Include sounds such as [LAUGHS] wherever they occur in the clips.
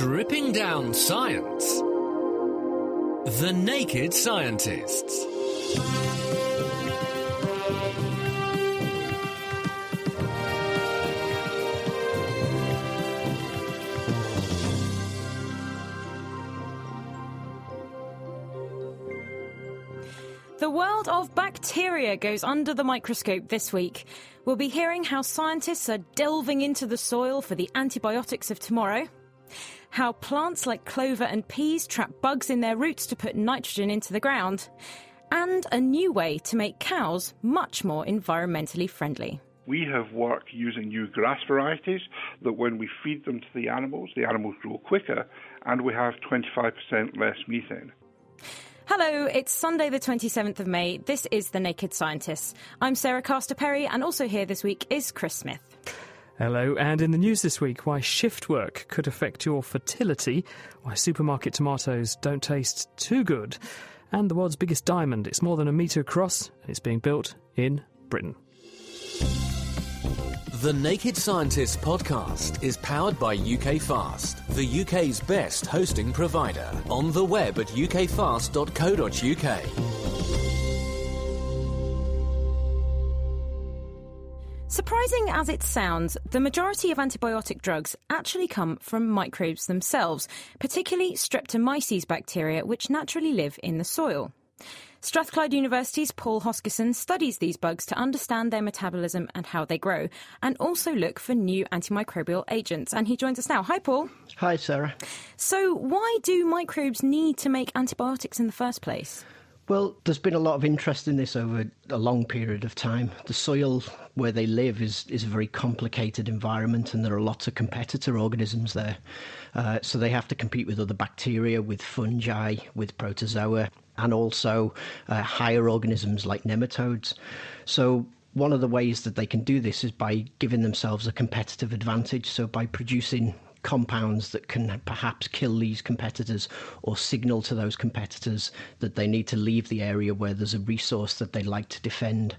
Stripping down science. The Naked Scientists. The world of bacteria goes under the microscope this week. We'll be hearing how scientists are delving into the soil for the antibiotics of tomorrow, how plants like clover and peas trap bugs in their roots to put nitrogen into the ground, and a new way to make cows much more environmentally friendly. We have worked using new grass varieties that when we feed them to the animals, the animals grow quicker and we have 25% less methane. Hello, it's Sunday, the 27th of May. This is The Naked Scientists. I'm Sarah Castor Perry, and also here this week is Chris Smith. Hello, and in the news this week, why shift work could affect your fertility, why supermarket tomatoes don't taste too good, and the world's biggest diamond. It's more than a metre across, and it's being built in Britain. The Naked Scientists podcast is powered by UK Fast, the UK's best hosting provider. On the web at ukfast.co.uk. Surprising as it sounds, the majority of antibiotic drugs actually come from microbes themselves, particularly Streptomyces bacteria, which naturally live in the soil. Strathclyde University's Paul Hoskisson studies these bugs to understand their metabolism and how they grow, and also look for new antimicrobial agents. And he joins us now. Hi, Paul. Hi, Sarah. So, why do microbes need to make antibiotics in the first place? Well, there's been a lot of interest in this over a long period of time. The soil where they live is, is a very complicated environment, and there are lots of competitor organisms there. Uh, so they have to compete with other bacteria, with fungi, with protozoa, and also uh, higher organisms like nematodes. So one of the ways that they can do this is by giving themselves a competitive advantage. So by producing compounds that can perhaps kill these competitors or signal to those competitors that they need to leave the area where there's a resource that they like to defend.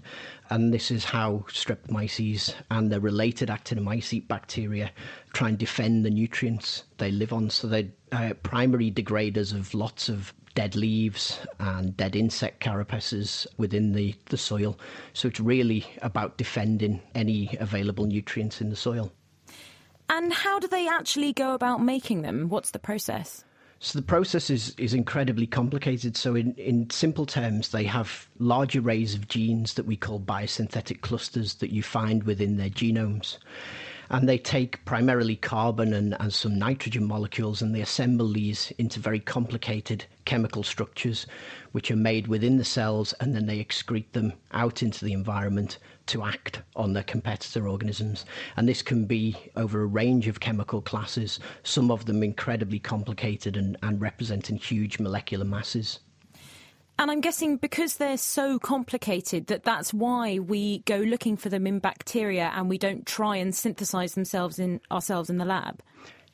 And this is how streptomyces and the related actinomycete bacteria try and defend the nutrients they live on. So they're uh, primary degraders of lots of dead leaves and dead insect carapaces within the, the soil. So it's really about defending any available nutrients in the soil. And how do they actually go about making them? What's the process? So the process is, is incredibly complicated. So in, in simple terms, they have large arrays of genes that we call biosynthetic clusters that you find within their genomes. And they take primarily carbon and, and some nitrogen molecules and they assemble these into very complicated chemical structures, which are made within the cells and then they excrete them out into the environment to act on their competitor organisms. And this can be over a range of chemical classes, some of them incredibly complicated and, and representing huge molecular masses. And I'm guessing because they're so complicated that that's why we go looking for them in bacteria and we don't try and synthesize themselves in ourselves in the lab.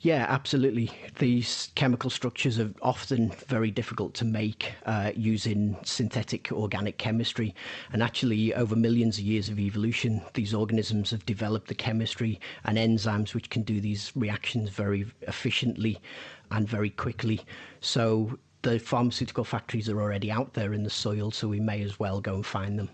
Yeah, absolutely. These chemical structures are often very difficult to make uh, using synthetic organic chemistry. And actually, over millions of years of evolution, these organisms have developed the chemistry and enzymes which can do these reactions very efficiently and very quickly. So the pharmaceutical factories are already out there in the soil, so we may as well go and find them.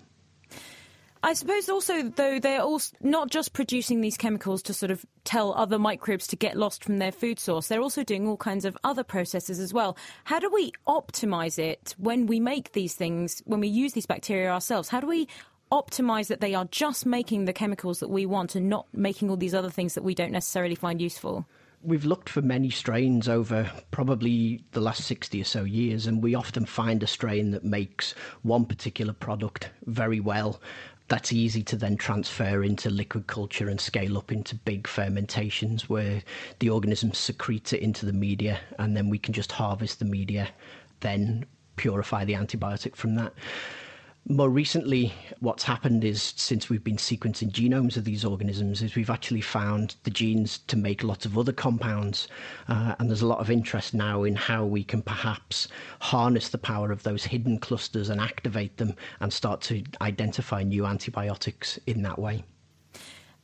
I suppose also, though, they're also not just producing these chemicals to sort of tell other microbes to get lost from their food source, they're also doing all kinds of other processes as well. How do we optimize it when we make these things, when we use these bacteria ourselves? How do we optimize that they are just making the chemicals that we want and not making all these other things that we don't necessarily find useful? we've looked for many strains over probably the last 60 or so years, and we often find a strain that makes one particular product very well. That's easy to then transfer into liquid culture and scale up into big fermentations where the organism secretes it into the media, and then we can just harvest the media, then purify the antibiotic from that. More recently, what's happened is since we've been sequencing genomes of these organisms, is we've actually found the genes to make lots of other compounds, uh, and there's a lot of interest now in how we can perhaps harness the power of those hidden clusters and activate them and start to identify new antibiotics in that way.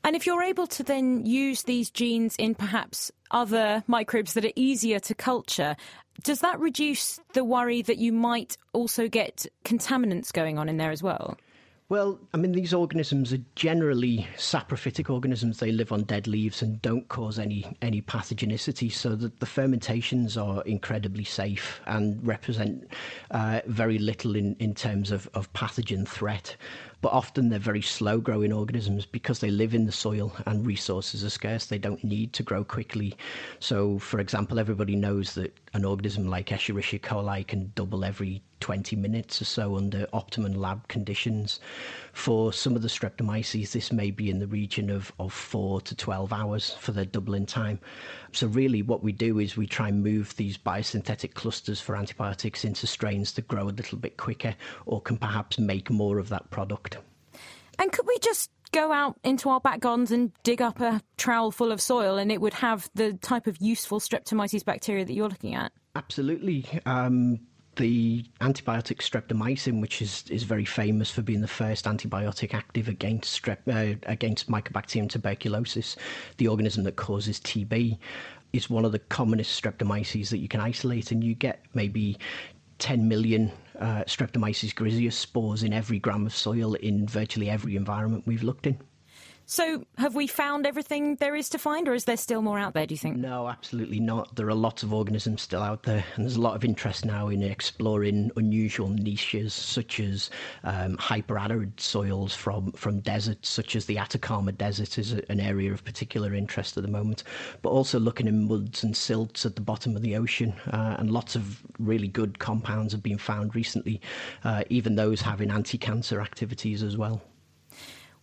And if you're able to then use these genes in perhaps other microbes that are easier to culture. Does that reduce the worry that you might also get contaminants going on in there as well? Well, I mean, these organisms are generally saprophytic organisms. They live on dead leaves and don't cause any any pathogenicity. So that the fermentations are incredibly safe and represent uh, very little in, in terms of, of pathogen threat but often they're very slow growing organisms because they live in the soil and resources are scarce. They don't need to grow quickly. So, for example, everybody knows that an organism like Escherichia coli can double every 20 minutes or so under optimum lab conditions. For some of the streptomyces, this may be in the region of, of 4 to 12 hours for their doubling time. So, really, what we do is we try and move these biosynthetic clusters for antibiotics into strains that grow a little bit quicker or can perhaps make more of that product. And could we just go out into our back gardens and dig up a trowel full of soil and it would have the type of useful streptomyces bacteria that you're looking at? Absolutely. Um, the antibiotic streptomycin, which is, is very famous for being the first antibiotic active against strep, uh, against Mycobacterium tuberculosis, the organism that causes TB, is one of the commonest streptomyces that you can isolate, and you get maybe 10 million uh, Streptomyces griseus spores in every gram of soil in virtually every environment we've looked in. So, have we found everything there is to find, or is there still more out there, do you think? No, absolutely not. There are lots of organisms still out there, and there's a lot of interest now in exploring unusual niches such as um, hyperarid soils from, from deserts, such as the Atacama Desert, is an area of particular interest at the moment, but also looking in muds and silts at the bottom of the ocean, uh, and lots of really good compounds have been found recently, uh, even those having anti cancer activities as well.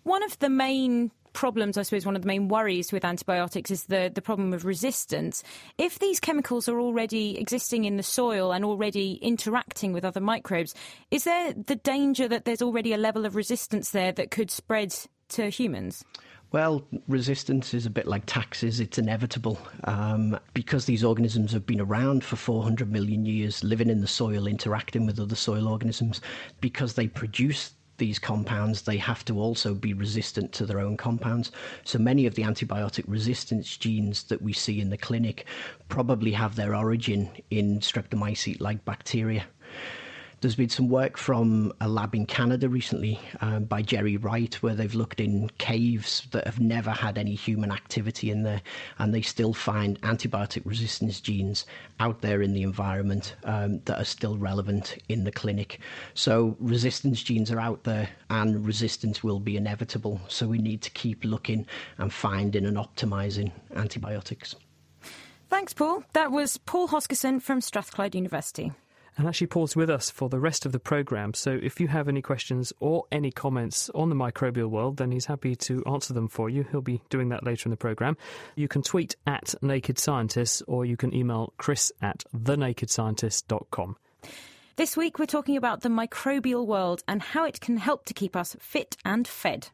One of the main problems, I suppose, one of the main worries with antibiotics is the, the problem of resistance. If these chemicals are already existing in the soil and already interacting with other microbes, is there the danger that there's already a level of resistance there that could spread to humans? Well, resistance is a bit like taxes. It's inevitable. Um, because these organisms have been around for 400 million years, living in the soil, interacting with other soil organisms, because they produce these compounds, they have to also be resistant to their own compounds. So many of the antibiotic resistance genes that we see in the clinic probably have their origin in streptomyces like bacteria. There's been some work from a lab in Canada recently um, by Gerry Wright where they've looked in caves that have never had any human activity in there and they still find antibiotic resistance genes out there in the environment um, that are still relevant in the clinic. So resistance genes are out there and resistance will be inevitable. So we need to keep looking and finding and optimizing antibiotics. Thanks, Paul. That was Paul Hoskisson from Strathclyde University. And actually, Paul's with us for the rest of the programme. So if you have any questions or any comments on the microbial world, then he's happy to answer them for you. He'll be doing that later in the programme. You can tweet at Naked Scientists or you can email chris at thenakedscientist.com. This week, we're talking about the microbial world and how it can help to keep us fit and fed.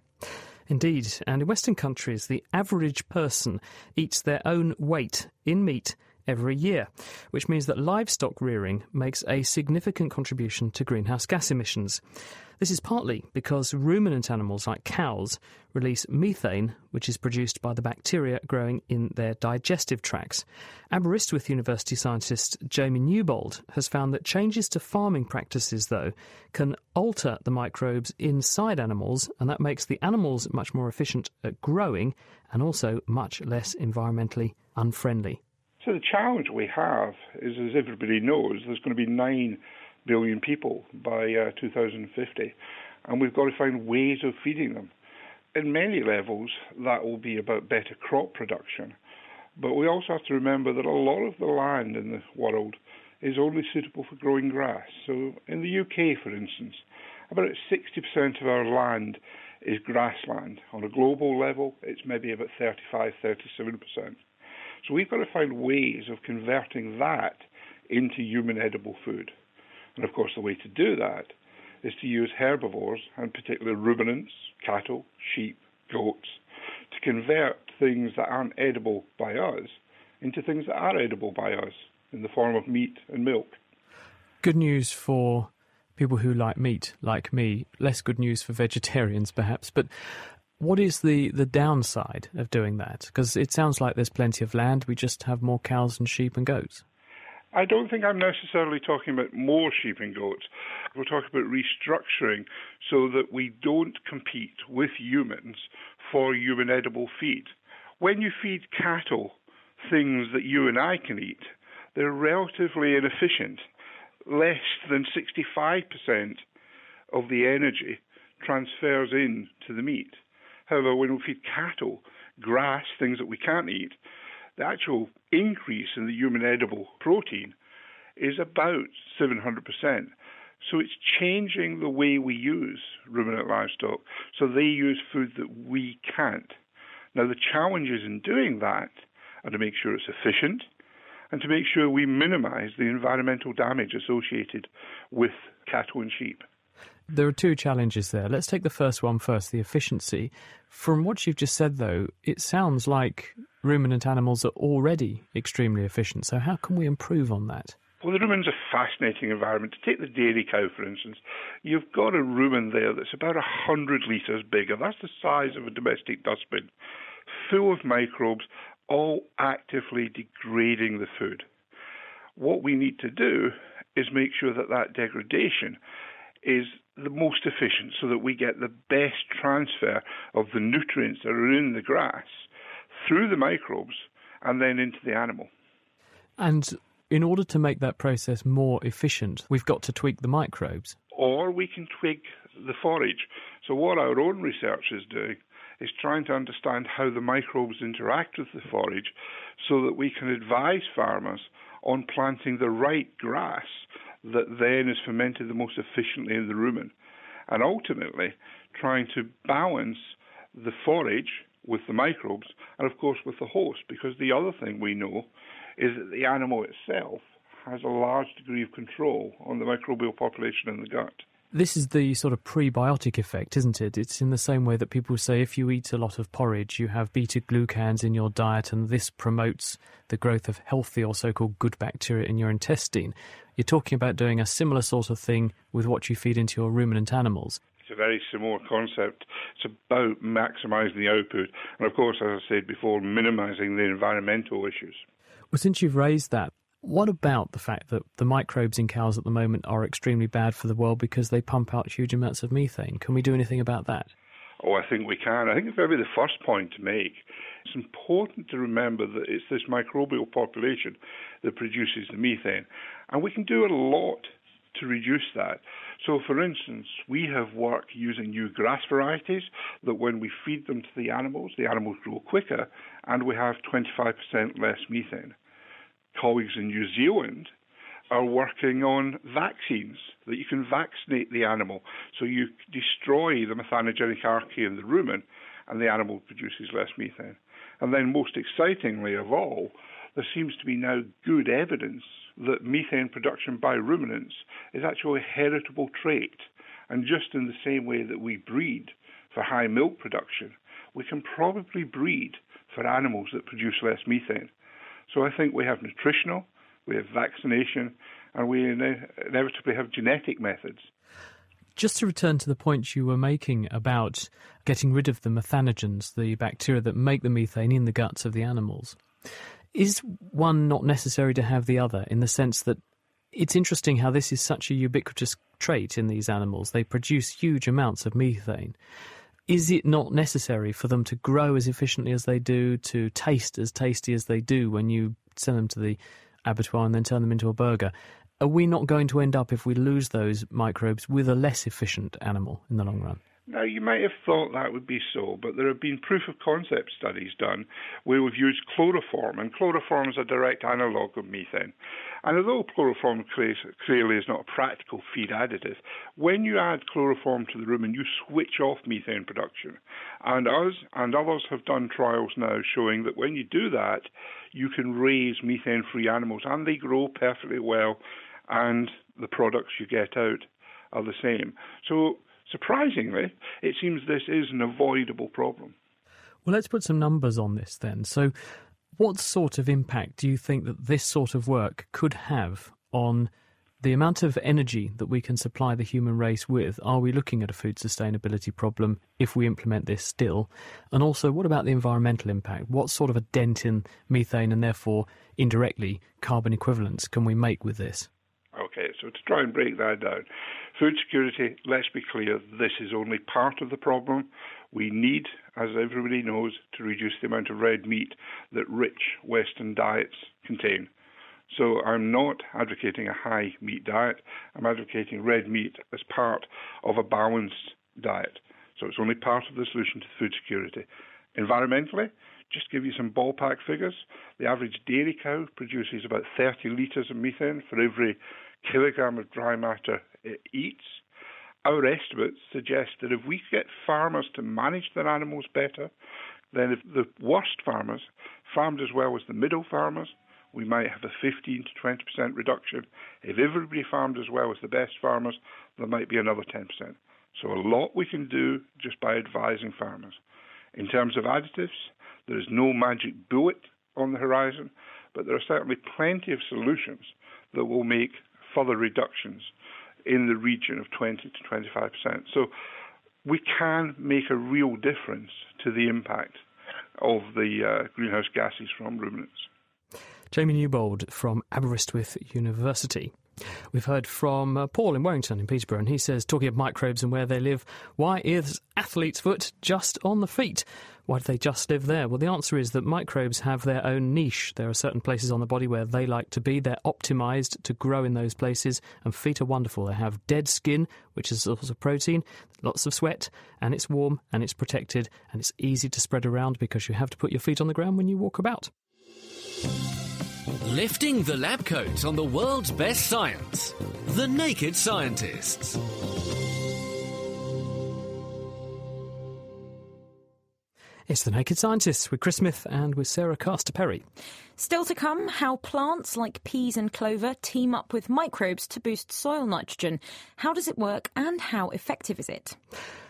Indeed, and in Western countries, the average person eats their own weight in meat every year, which means that livestock rearing makes a significant contribution to greenhouse gas emissions. This is partly because ruminant animals like cows release methane, which is produced by the bacteria growing in their digestive tracts. Aberystwyth University scientist Jamie Newbold has found that changes to farming practices, though, can alter the microbes inside animals, and that makes the animals much more efficient at growing and also much less environmentally unfriendly. So the challenge we have is, as everybody knows, there's going to be 9 billion people by uh, 2050, and we've got to find ways of feeding them. In many levels, that will be about better crop production, but we also have to remember that a lot of the land in the world is only suitable for growing grass. So in the UK, for instance, about 60% of our land is grassland. On a global level, it's maybe about 35, 37%. So we've got to find ways of converting that into human edible food. And of course, the way to do that is to use herbivores, and particularly ruminants, cattle, sheep, goats, to convert things that aren't edible by us into things that are edible by us in the form of meat and milk. Good news for people who like meat, like me. Less good news for vegetarians, perhaps. But What is the, the downside of doing that? Because it sounds like there's plenty of land, we just have more cows and sheep and goats. I don't think I'm necessarily talking about more sheep and goats. We're talking about restructuring so that we don't compete with humans for human edible feed. When you feed cattle things that you and I can eat, they're relatively inefficient. Less than 65% of the energy transfers in to the meat. However, when we feed cattle grass, things that we can't eat, the actual increase in the human edible protein is about 700%. So it's changing the way we use ruminant livestock. So they use food that we can't. Now, the challenges in doing that are to make sure it's efficient and to make sure we minimize the environmental damage associated with cattle and sheep. There are two challenges there. Let's take the first one first the efficiency. From what you've just said, though, it sounds like ruminant animals are already extremely efficient. So, how can we improve on that? Well, the rumen's a fascinating environment. To take the dairy cow, for instance, you've got a rumen there that's about 100 litres bigger. That's the size of a domestic dustbin, full of microbes, all actively degrading the food. What we need to do is make sure that that degradation is the most efficient so that we get the best transfer of the nutrients that are in the grass through the microbes and then into the animal. And in order to make that process more efficient, we've got to tweak the microbes. Or we can tweak the forage. So, what our own research is doing is trying to understand how the microbes interact with the forage so that we can advise farmers on planting the right grass that then is fermented the most efficiently in the rumen. And ultimately, trying to balance the forage with the microbes and, of course, with the host. Because the other thing we know is that the animal itself has a large degree of control on the microbial population in the gut. This is the sort of prebiotic effect, isn't it? It's in the same way that people say if you eat a lot of porridge, you have beta glucans in your diet, and this promotes the growth of healthy or so called good bacteria in your intestine. You're talking about doing a similar sort of thing with what you feed into your ruminant animals. It's a very similar concept. It's about maximising the output, and of course, as I said before, minimising the environmental issues. Well, since you've raised that, what about the fact that the microbes in cows at the moment are extremely bad for the world because they pump out huge amounts of methane? Can we do anything about that? Oh, I think we can. I think it's maybe the first point to make. It's important to remember that it's this microbial population that produces the methane, and we can do a lot to reduce that. So, for instance, we have worked using new grass varieties that when we feed them to the animals, the animals grow quicker and we have 25% less methane. Colleagues in New Zealand are working on vaccines that you can vaccinate the animal so you destroy the methanogenic archaea in the rumen and the animal produces less methane. And then, most excitingly of all, there seems to be now good evidence that methane production by ruminants is actually a heritable trait. And just in the same way that we breed for high milk production, we can probably breed for animals that produce less methane. So I think we have nutritional, we have vaccination, and we inevitably have genetic methods. Just to return to the point you were making about getting rid of the methanogens, the bacteria that make the methane in the guts of the animals, is one not necessary to have the other in the sense that it's interesting how this is such a ubiquitous trait in these animals? They produce huge amounts of methane. Is it not necessary for them to grow as efficiently as they do, to taste as tasty as they do when you send them to the abattoir and then turn them into a burger? Are we not going to end up, if we lose those microbes, with a less efficient animal in the long run? Now, you might have thought that would be so, but there have been proof of concept studies done where we've used chloroform, and chloroform is a direct analogue of methane. And although chloroform clearly is not a practical feed additive, when you add chloroform to the rumen, you switch off methane production. And us and others have done trials now showing that when you do that, you can raise methane free animals and they grow perfectly well, and the products you get out are the same. So Surprisingly, it seems this is an avoidable problem. Well, let's put some numbers on this then. So, what sort of impact do you think that this sort of work could have on the amount of energy that we can supply the human race with, are we looking at a food sustainability problem if we implement this still? And also, what about the environmental impact? What sort of a dent in methane and therefore indirectly carbon equivalents can we make with this? Okay, so to try and break that down, food security, let's be clear, this is only part of the problem. We need, as everybody knows, to reduce the amount of red meat that rich Western diets contain. So I'm not advocating a high meat diet. I'm advocating red meat as part of a balanced diet. So it's only part of the solution to food security. Environmentally, just give you some ballpark figures. The average dairy cow produces about 30 litres of methane for every kilogram of dry matter it eats. Our estimates suggest that if we get farmers to manage their animals better, then if the worst farmers farmed as well as the middle farmers, we might have a 15 to 20% reduction. If everybody farmed as well as the best farmers, there might be another 10%. So a lot we can do just by advising farmers. In terms of additives, there is no magic bullet on the horizon, but there are certainly plenty of solutions that will make further reductions in the region of 20 to 25%. So we can make a real difference to the impact of the uh, greenhouse gases from ruminants. Jamie Newbold from Aberystwyth University. We've heard from uh, Paul in Warrington in Peterborough, and he says, talking of microbes and where they live, why is athlete's foot just on the feet? Why do they just live there? Well, the answer is that microbes have their own niche. There are certain places on the body where they like to be. They're optimized to grow in those places, and feet are wonderful. They have dead skin, which is a source of protein, lots of sweat, and it's warm and it's protected and it's easy to spread around because you have to put your feet on the ground when you walk about. Lifting the lab coat on the world's best science. The Naked Scientists. It's The Naked Scientists with Chris Smith and with Sarah Castor Perry. Still to come, how plants like peas and clover team up with microbes to boost soil nitrogen. How does it work and how effective is it?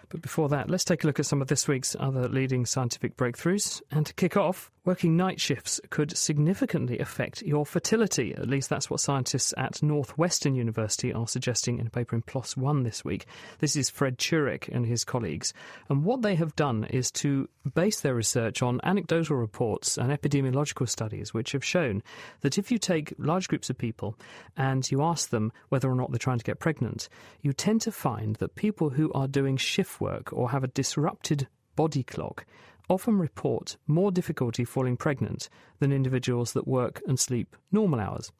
But before that, let's take a look at some of this week's other leading scientific breakthroughs. And to kick off, working night shifts could significantly affect your fertility. At least that's what scientists at Northwestern University are suggesting in a paper in PLOS One this week. This is Fred Turek and his colleagues. And what they have done is to base their research on anecdotal reports and epidemiological studies, which have shown that if you take large groups of people and you ask them whether or not they're trying to get pregnant, you tend to find that people who are doing shift work or have a disrupted body clock often report more difficulty falling pregnant than individuals that work and sleep normal hours.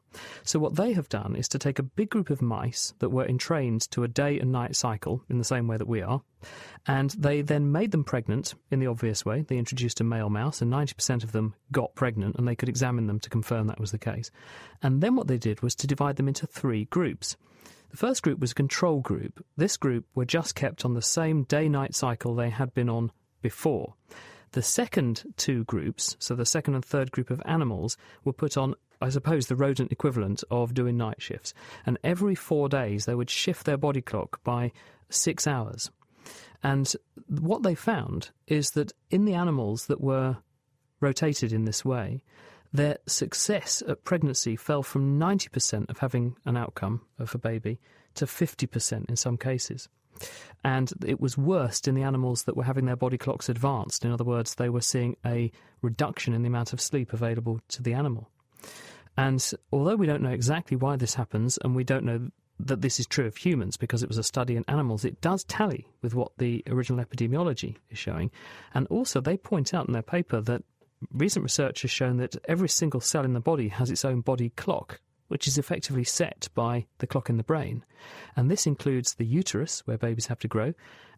So, what they have done is to take a big group of mice that were entrained to a day and night cycle in the same way that we are, and they then made them pregnant in the obvious way. They introduced a male mouse, and 90% of them got pregnant, and they could examine them to confirm that was the case. And then what they did was to divide them into three groups. The first group was a control group. This group were just kept on the same day night cycle they had been on before. The second two groups, so the second and third group of animals, were put on, I suppose, the rodent equivalent of doing night shifts. And every four days they would shift their body clock by six hours. And what they found is that in the animals that were rotated in this way, their success at pregnancy fell from 90% of having an outcome of a baby to 50% in some cases. And it was worst in the animals that were having their body clocks advanced. In other words, they were seeing a reduction in the amount of sleep available to the animal. And although we don't know exactly why this happens, and we don't know that this is true of humans because it was a study in animals, it does tally with what the original epidemiology is showing. And also, they point out in their paper that recent research has shown that every single cell in the body has its own body clock, which is effectively set by the clock in the brain. And this includes the uterus, where babies have to grow,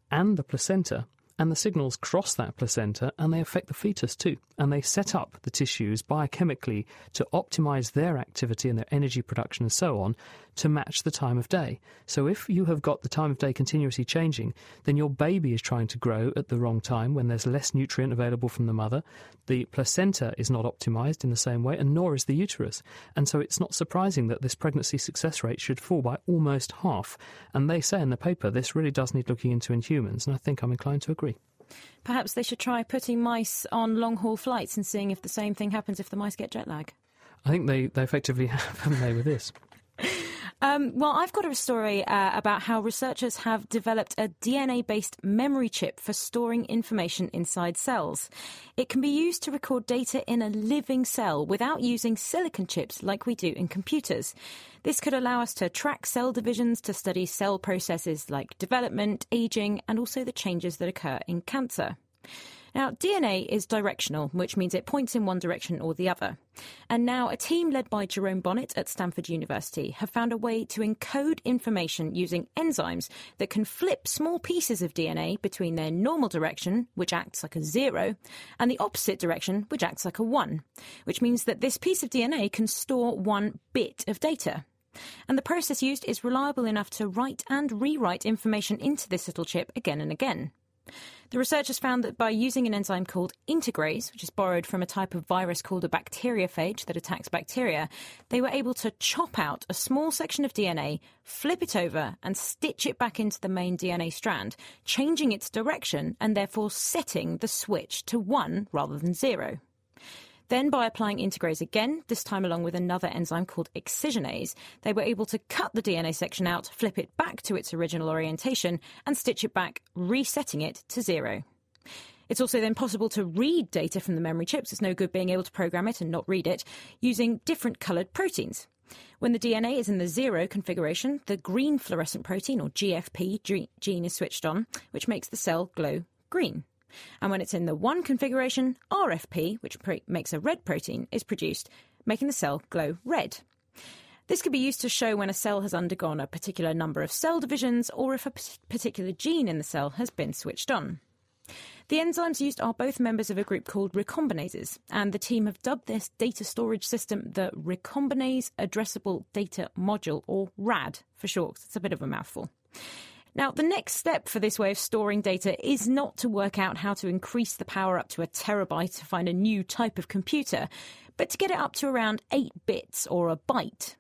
and the placenta, and the signals cross that placenta and they affect the fetus too. And they set up the tissues biochemically to optimize their activity and their energy production and so on to match the time of day. So if you have got the time of day continuously changing, then your baby is trying to grow at the wrong time when there's less nutrient available from the mother. The placenta is not optimized in the same way, and nor is the uterus. And so it's not surprising that this pregnancy success rate should fall by almost half. And they say in the paper this really does need looking into in humans, and I think I'm inclined to agree. Perhaps they should try putting mice on long haul flights and seeing if the same thing happens if the mice get jet lag. I think they, they effectively [LAUGHS] have, haven't they, with this? Um, well, I've got a story uh, about how researchers have developed a DNA based memory chip for storing information inside cells. It can be used to record data in a living cell without using silicon chips like we do in computers. This could allow us to track cell divisions, to study cell processes like development, aging, and also the changes that occur in cancer. Now, DNA is directional, which means it points in one direction or the other. And now, a team led by Jerome Bonnet at Stanford University have found a way to encode information using enzymes that can flip small pieces of DNA between their normal direction, which acts like a zero, and the opposite direction, which acts like a one, which means that this piece of DNA can store one bit of data. And the process used is reliable enough to write and rewrite information into this little chip again and again. The researchers found that by using an enzyme called integrase, which is borrowed from a type of virus called a bacteriophage that attacks bacteria, they were able to chop out a small section of DNA, flip it over, and stitch it back into the main DNA strand, changing its direction and therefore setting the switch to 1 rather than 0. Then, by applying integrase again, this time along with another enzyme called excisionase, they were able to cut the DNA section out, flip it back to its original orientation, and stitch it back, resetting it to zero. It's also then possible to read data from the memory chips. It's no good being able to program it and not read it using different coloured proteins. When the DNA is in the zero configuration, the green fluorescent protein, or GFP, gene is switched on, which makes the cell glow green. And when it's in the 1 configuration, RFP, which pre- makes a red protein, is produced, making the cell glow red. This can be used to show when a cell has undergone a particular number of cell divisions or if a particular gene in the cell has been switched on. The enzymes used are both members of a group called recombinases, and the team have dubbed this data storage system the Recombinase Addressable Data Module, or RAD for short. It's a bit of a mouthful. Now, the next step for this way of storing data is not to work out how to increase the power up to a terabyte to find a new type of computer, but to get it up to around 8 bits or a byte.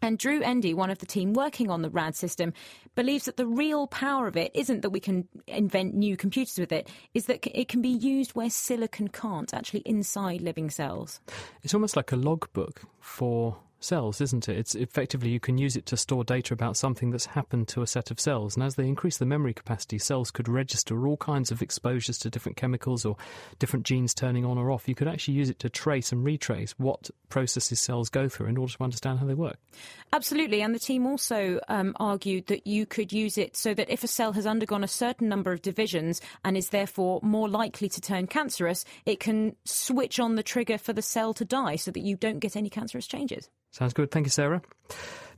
And Drew Endy, one of the team working on the RAD system, believes that the real power of it isn't that we can invent new computers with it, is that it can be used where silicon can't, actually inside living cells. It's almost like a logbook for cells, isn't it? It's effectively you can use it to store data about something that's happened to a set of cells. And as they increase the memory capacity, cells could register all kinds of exposures to different chemicals or different genes turning on or off. You could actually use it to trace and retrace what processes cells go through in order to understand how they work. Absolutely. And the team also um, argued that you could use it so that if a cell has undergone a certain number of divisions and is therefore more likely to turn cancerous, it can switch on the trigger for the cell to die so that you don't get any cancerous changes. Sounds good. Thank you, Sarah.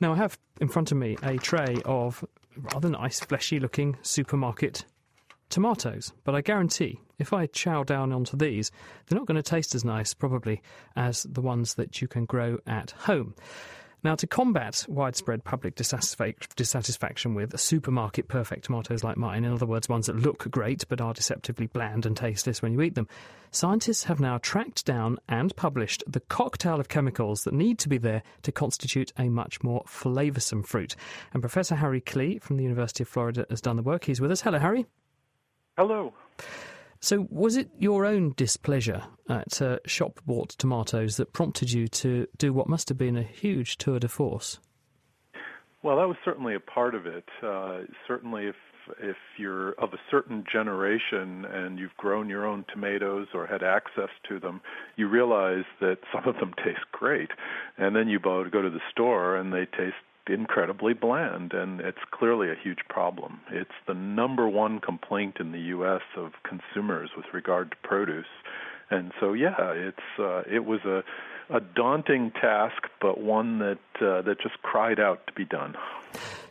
Now, I have in front of me a tray of rather nice, fleshy looking supermarket tomatoes, but I guarantee if I chow down onto these, they're not going to taste as nice, probably, as the ones that you can grow at home. Now, to combat widespread public dissatisfaction with supermarket perfect tomatoes like mine, in other words, ones that look great but are deceptively bland and tasteless when you eat them, scientists have now tracked down and published the cocktail of chemicals that need to be there to constitute a much more flavoursome fruit. And Professor Harry Klee from the University of Florida has done the work. He's with us. Hello, Harry. Hello. So, was it your own displeasure at uh, shop bought tomatoes that prompted you to do what must have been a huge tour de force? Well, that was certainly a part of it. Uh, certainly, if if you're of a certain generation and you've grown your own tomatoes or had access to them, you realize that some of them [LAUGHS] taste great, and then you go to the store and they taste incredibly bland, and it's clearly a huge problem. It's the number one complaint in the U.S. of consumers with regard to produce, and so yeah, it's uh, it was a a daunting task, but one that uh, that just cried out to be done.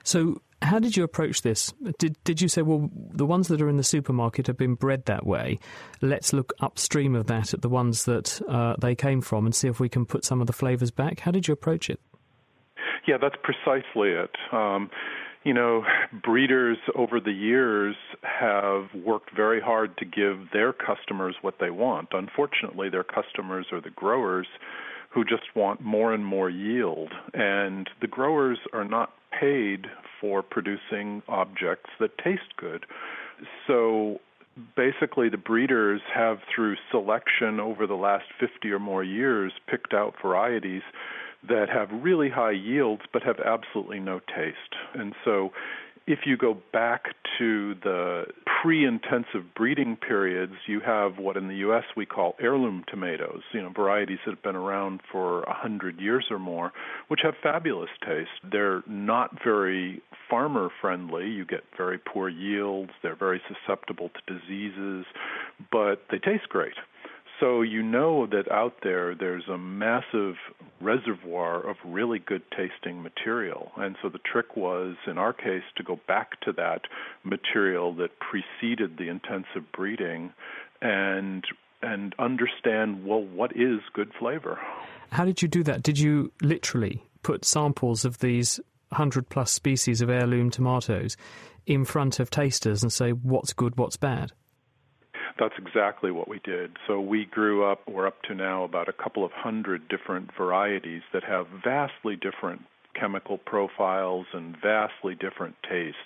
So. How did you approach this? Did did you say, well, the ones that are in the supermarket have been bred that way? Let's look upstream of that at the ones that uh, they came from and see if we can put some of the flavours back. How did you approach it? Yeah, that's precisely it. Um, you know, breeders over the years have worked very hard to give their customers what they want. Unfortunately, their customers are the growers who just want more and more yield. And the growers are not paid for producing objects that taste good. So basically, the breeders have, through selection over the last 50 or more years, picked out varieties that have really high yields but have absolutely no taste. And so if you go back to the pre intensive breeding periods, you have what in the US we call heirloom tomatoes, you know, varieties that have been around for a hundred years or more, which have fabulous taste. They're not very farmer friendly. You get very poor yields, they're very susceptible to diseases, but they taste great. So you know that out there there's a massive reservoir of really good tasting material. And so the trick was, in our case, to go back to that material that preceded the intensive breeding and and understand well what is good flavor. How did you do that? Did you literally put samples of these 100 plus species of heirloom tomatoes in front of tasters and say what's good, what's bad? That's exactly what we did. So we grew up, we're up to now about a couple of hundred different varieties that have vastly different chemical profiles and vastly different tastes.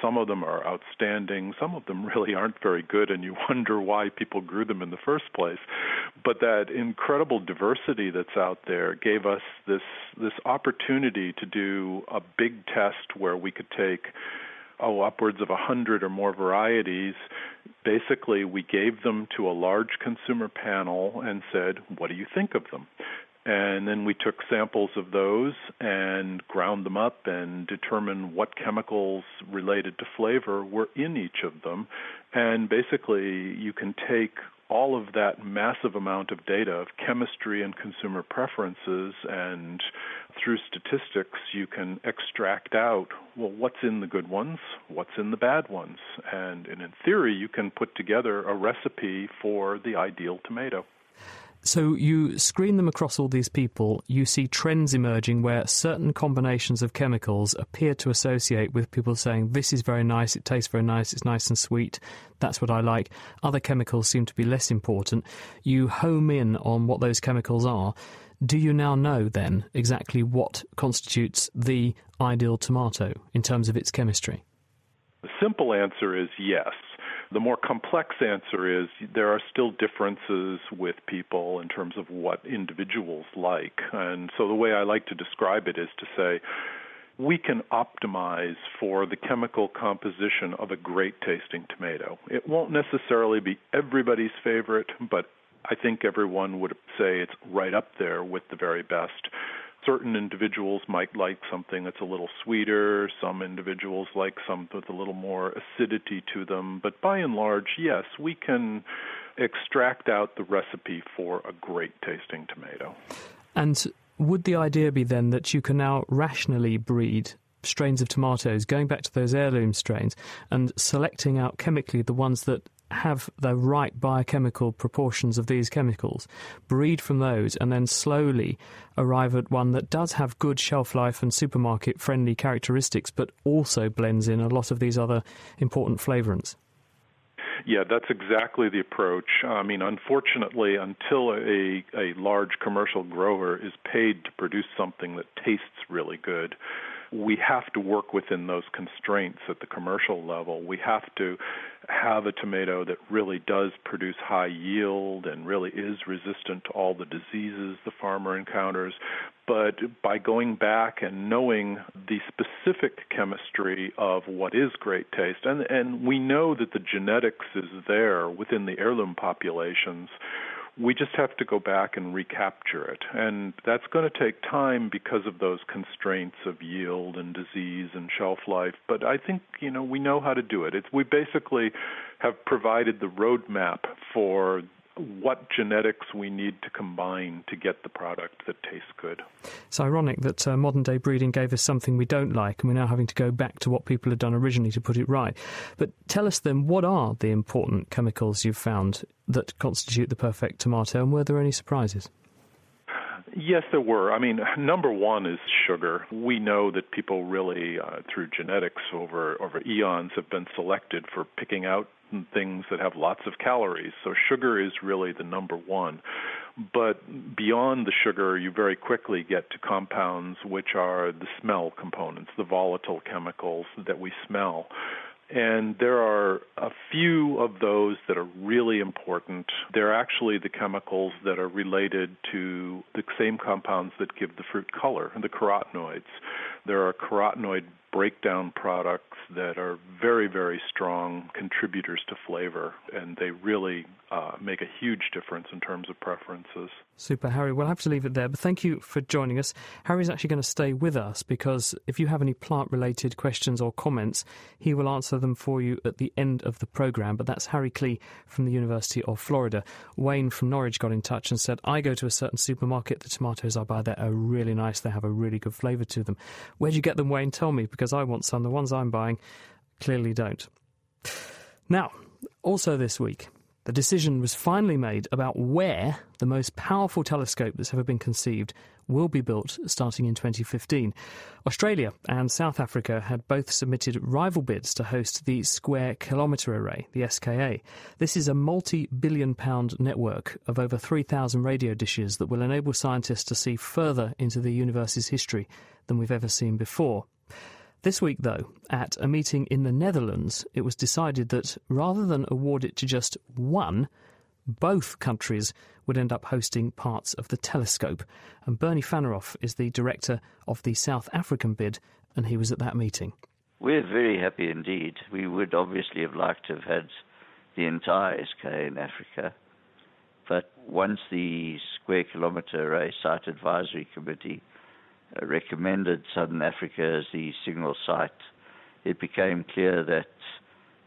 Some of them are outstanding, some of them [LAUGHS] really aren't very good, and you wonder why people grew them in the first place. But that incredible diversity that's out there gave us this this opportunity to do a big test where we could take oh, upwards of a hundred or more varieties. Basically, we gave them to a large consumer panel and said, "What do you think of them?" And then we took samples of those and ground them up and determined what chemicals related to flavor were in each of them. And basically, you can take all of that massive amount of data of chemistry and consumer preferences and through statistics you can extract out well what's in the good ones what's in the bad ones. And, and in theory you can put together a recipe for the ideal tomato so you screen them across all these people, you see trends emerging where certain combinations of chemicals appear to associate with people saying, This is very nice, it tastes very nice, it's nice and sweet, that's what I like. Other chemicals seem to be less important. You home in on what those chemicals are. Do you now know then exactly what constitutes the ideal tomato in terms of its chemistry? The simple answer is yes. The more complex answer is there are still differences with people in terms of what individuals like. And so the way I like to describe it is to say, we can optimize for the chemical composition of a great tasting tomato. It won't necessarily be everybody's favorite, but I think everyone would say it's right up there with the very best certain individuals might like something that's a little sweeter, some individuals like some with a little more acidity to them, but by and large, yes, we can extract out the recipe for a great tasting tomato. And would the idea be then that you can now rationally breed strains of tomatoes, going back to those heirloom strains, and selecting out chemically the ones that have the right biochemical proportions of these chemicals, breed from those, and then slowly arrive at one that does have good shelf life and supermarket friendly characteristics, but also blends in a lot of these other important flavorants. Yeah, that's exactly the approach. I mean, unfortunately, until a, a large commercial grower is paid to produce something that tastes really good, we have to work within those constraints at the commercial level. We have to have a tomato that really does produce high yield and really is resistant to all the diseases the farmer encounters. But by going back and knowing the specific chemistry of what is great taste, and, and we know that the genetics is there within the heirloom populations we just have to go back and recapture it. And that's going to take time because of those constraints of yield and disease and shelf life. But I think, you know, we know how to do it. It's, we basically have provided the roadmap for what genetics we need to combine to get the product that tastes good. It's ironic that uh, modern day breeding gave us something we don't like, and we're now having to go back to what people had done originally to put it right. But tell us then, what are the important chemicals you've found that constitute the perfect tomato, and were there any surprises? Yes, there were. I mean, number one is sugar. We know that people really, uh, through genetics over over eons, have been selected for picking out things that have lots of calories. So sugar is really the number one. But beyond the sugar, you very quickly get to compounds which are the smell components, the volatile chemicals that we smell. And there are a few of those that are really important. They're actually the chemicals that are related to the same compounds that give the fruit color, the carotenoids. There are carotenoid breakdown products that are very, very strong contributors to flavor, and they really uh, make a huge difference in terms of preferences. Super, Harry. We'll have to leave it there, but thank you for joining us. Harry's actually going to stay with us because if you have any plant related questions or comments, he will answer them for you at the end of the programme. But that's Harry Klee from the University of Florida. Wayne from Norwich got in touch and said, I go to a certain supermarket, the tomatoes I buy there are really nice, they have a really good flavour to them. Where do you get them, Wayne? Tell me, because I want some. The ones I'm buying clearly don't. Now, also this week, the decision was finally made about where the most powerful telescope that's ever been conceived will be built starting in 2015. Australia and South Africa had both submitted rival bids to host the Square Kilometre Array, the SKA. This is a multi billion pound network of over 3,000 radio dishes that will enable scientists to see further into the universe's history than we've ever seen before. This week, though, at a meeting in the Netherlands, it was decided that rather than award it to just one, both countries would end up hosting parts of the telescope. And Bernie Fanaroff is the director of the South African bid, and he was at that meeting. We're very happy indeed. We would obviously have liked to have had the entire SK in Africa. But once the Square Kilometre Array Site Advisory Committee Uh, recommended Southern Africa as the single site, it became clear that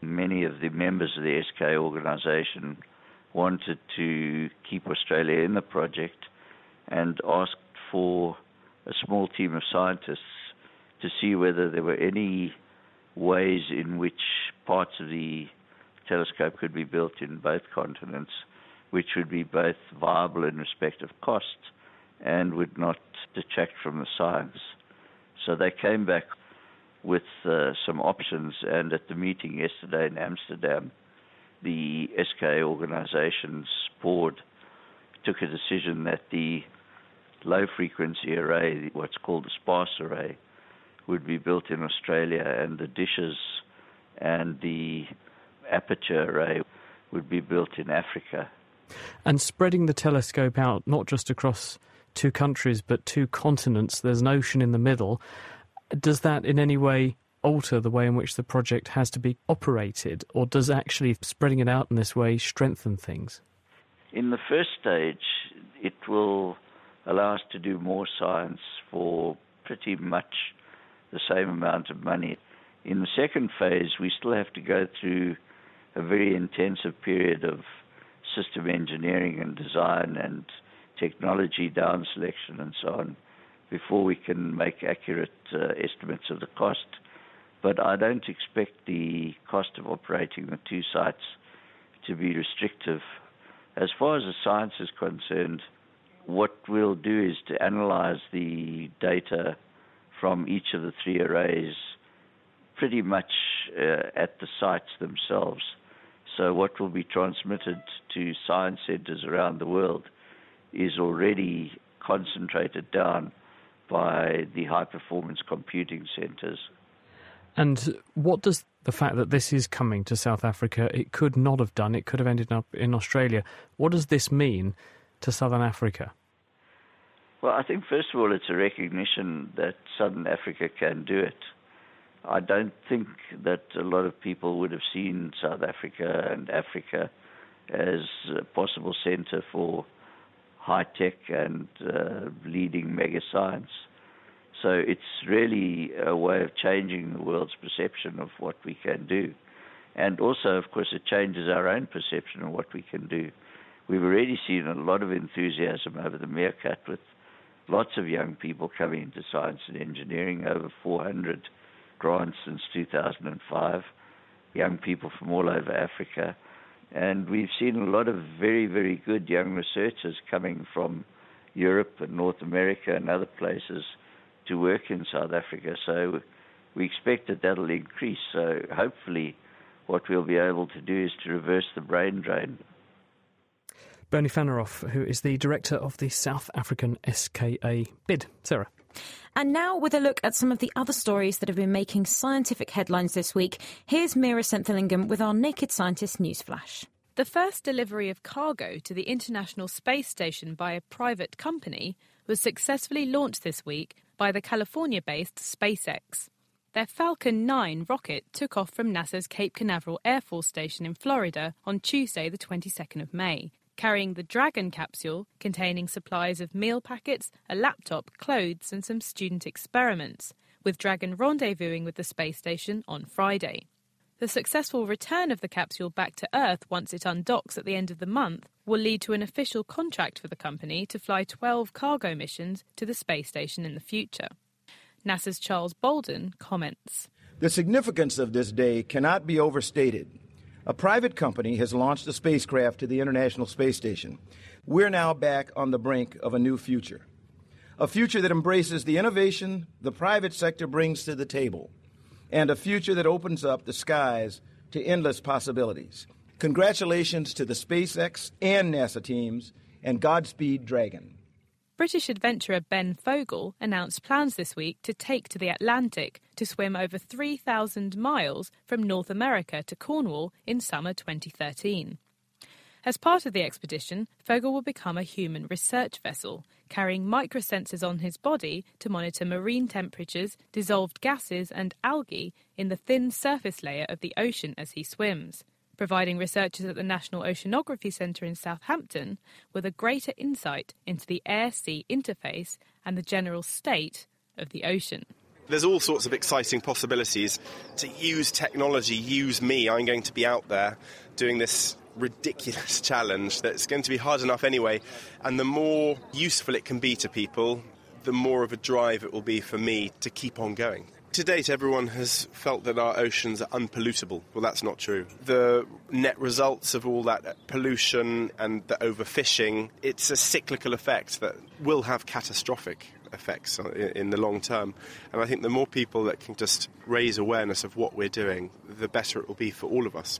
many of the members of the SK organization wanted to keep Australia in the project and asked for a small team of scientists to see whether there were any ways in which parts of the telescope could be built in both continents, which would be both viable in respect of cost and would not detract from the science. So they came back with uh, some options, and at the meeting yesterday in Amsterdam, the SKA organization's board took a decision that the low frequency array, what's called the sparse array, would be built in Australia, and the dishes and the aperture array would be built in Africa. And spreading the telescope out not just across two countries but two continents, there's an ocean in the middle. Does that in any way alter the way in which the project has to be operated, or does actually spreading it out in this way strengthen things? In the first stage, it will allow us to do more science for pretty much the same amount of money. In the second phase, we still have to go through a very intensive period of system engineering and design and technology down selection and so on before we can make accurate uh, estimates of the cost. But I don't expect the cost of operating the two sites to be restrictive. As far as the science is concerned, what we'll do is to analyze the data from each of the three arrays pretty much uh, at the sites themselves. So, what will be transmitted to science centers around the world is already concentrated down by the high performance computing centers. And what does the fact that this is coming to South Africa, it could not have done, it could have ended up in Australia, what does this mean to Southern Africa? Well, I think first of all, it's a recognition that Southern Africa can do it. I don't think that a lot of people would have seen South Africa and Africa as a possible center for high tech and uh, leading mega science. So it's really a way of changing the world's perception of what we can do. And also, of course, it changes our own perception of what we can do. We've already seen a lot of enthusiasm over the Meerkat with lots of young people coming into science and engineering, over 400 grants since 2005, young people from all over Africa. And we've seen a lot of very, very good young researchers coming from Europe and North America and other places to work in South Africa. So we expect that that'll increase. So hopefully, what we'll be able to do is to reverse the brain drain. Bernie Fanaroff, who is the director of the South African SKA bid. Sarah. And now, with a look at some of the other stories that have been making scientific headlines this week, here's Meera Senthilingam with our Naked Scientist newsflash. The first delivery of cargo to the International Space Station by a private company was successfully launched this week by the California based SpaceX. Their Falcon 9 rocket took off from NASA's Cape Canaveral Air Force Station in Florida on Tuesday, the 22nd of May, carrying the Dragon capsule containing supplies of meal packets, a laptop, clothes, and some student experiments, with Dragon rendezvousing with the space station on Friday. The successful return of the capsule back to Earth once it undocks at the end of the month will lead to an official contract for the company to fly 12 cargo missions to the space station in the future. NASA's Charles Bolden comments The significance of this day cannot be overstated. A private company has launched a spacecraft to the International Space Station. We're now back on the brink of a new future. A future that embraces the innovation the private sector brings to the table and a future that opens up the skies to endless possibilities. Congratulations to the SpaceX and NASA teams, and Godspeed Dragon. British adventurer Ben Fogle announced plans this week to take to the Atlantic to swim over 3,000 miles from North America to Cornwall in summer 2013. As part of the expedition, Fogle will become a human research vessel, carrying microsensors on his body to monitor marine temperatures, dissolved gases, and algae in the thin surface layer of the ocean as he swims, providing researchers at the National Oceanography Centre in Southampton with a greater insight into the air sea interface and the general state of the ocean. There's all sorts of exciting possibilities to use technology, use me. I'm going to be out there doing this ridiculous [LAUGHS] challenge that's going to be hard enough anyway. And the more useful it can be to people, the more of a drive it will be for me to keep on going. To date, everyone has felt that our oceans are unpollutable. Well, that's not true. The net results of all that pollution and the overfishing, it's a cyclical effect that will have catastrophic effects in the long term. And I think the more people that can just raise awareness of what we're doing, the better it will be for all of us.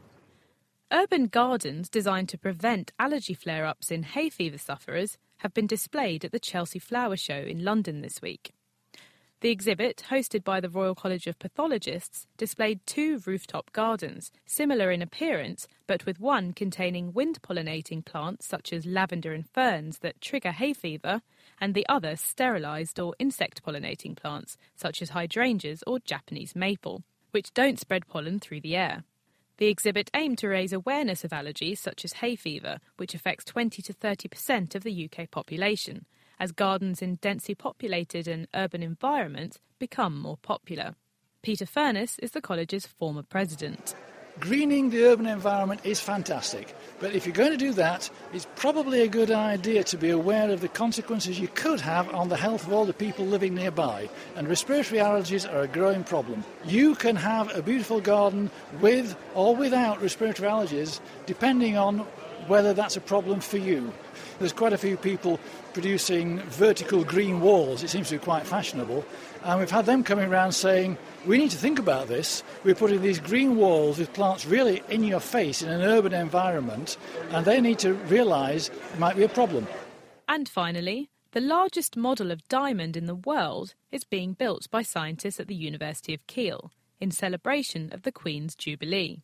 Urban gardens designed to prevent allergy flare ups in hay fever sufferers have been displayed at the Chelsea Flower Show in London this week. The exhibit, hosted by the Royal College of Pathologists, displayed two rooftop gardens, similar in appearance, but with one containing wind pollinating plants such as lavender and ferns that trigger hay fever, and the other sterilised or insect pollinating plants such as hydrangeas or Japanese maple, which don't spread pollen through the air. The exhibit aimed to raise awareness of allergies such as hay fever, which affects 20 to 30% of the UK population, as gardens in densely populated and urban environments become more popular. Peter Furness is the college's former president. Greening the urban environment is fantastic, but if you're going to do that, it's probably a good idea to be aware of the consequences you could have on the health of all the people living nearby. And respiratory allergies are a growing problem. You can have a beautiful garden with or without respiratory allergies, depending on whether that's a problem for you. There's quite a few people producing vertical green walls. It seems to be quite fashionable. And we've had them coming around saying, we need to think about this. We're putting these green walls with plants really in your face in an urban environment, and they need to realise it might be a problem. And finally, the largest model of diamond in the world is being built by scientists at the University of Kiel in celebration of the Queen's Jubilee.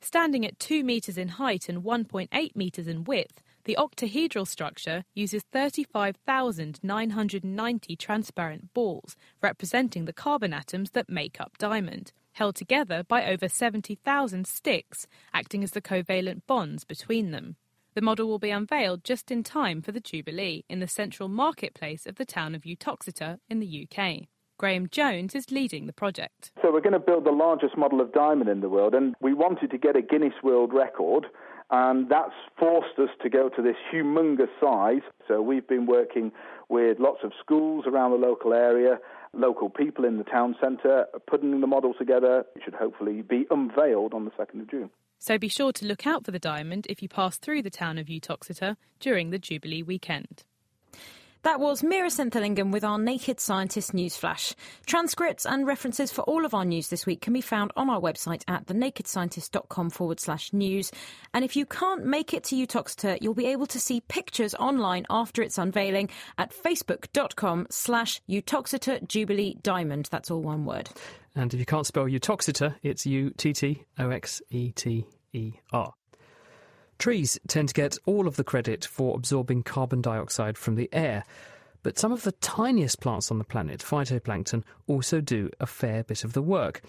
Standing at 2 metres in height and 1.8 metres in width, the octahedral structure uses 35,990 transparent balls representing the carbon atoms that make up diamond, held together by over 70,000 sticks, acting as the covalent bonds between them. The model will be unveiled just in time for the Jubilee in the central marketplace of the town of Uttoxeter in the UK. Graham Jones is leading the project. So, we're going to build the largest model of diamond in the world, and we wanted to get a Guinness World Record and that's forced us to go to this humongous size. So we've been working with lots of schools around the local area, local people in the town centre, putting the model together. It should hopefully be unveiled on the 2nd of June. So be sure to look out for the diamond if you pass through the town of Uttoxeter during the Jubilee weekend. That was Meera Senthilingam with our Naked Scientist newsflash. Transcripts and references for all of our news this week can be found on our website at thenakedscientist.com forward slash news. And if you can't make it to Uttoxeter, you'll be able to see pictures online after its unveiling at facebook.com slash Uttoxeter Jubilee Diamond. That's all one word. And if you can't spell Uttoxeter, it's U T T O X E T E R. Trees tend to get all of the credit for absorbing carbon dioxide from the air, but some of the tiniest plants on the planet, phytoplankton, also do a fair bit of the work.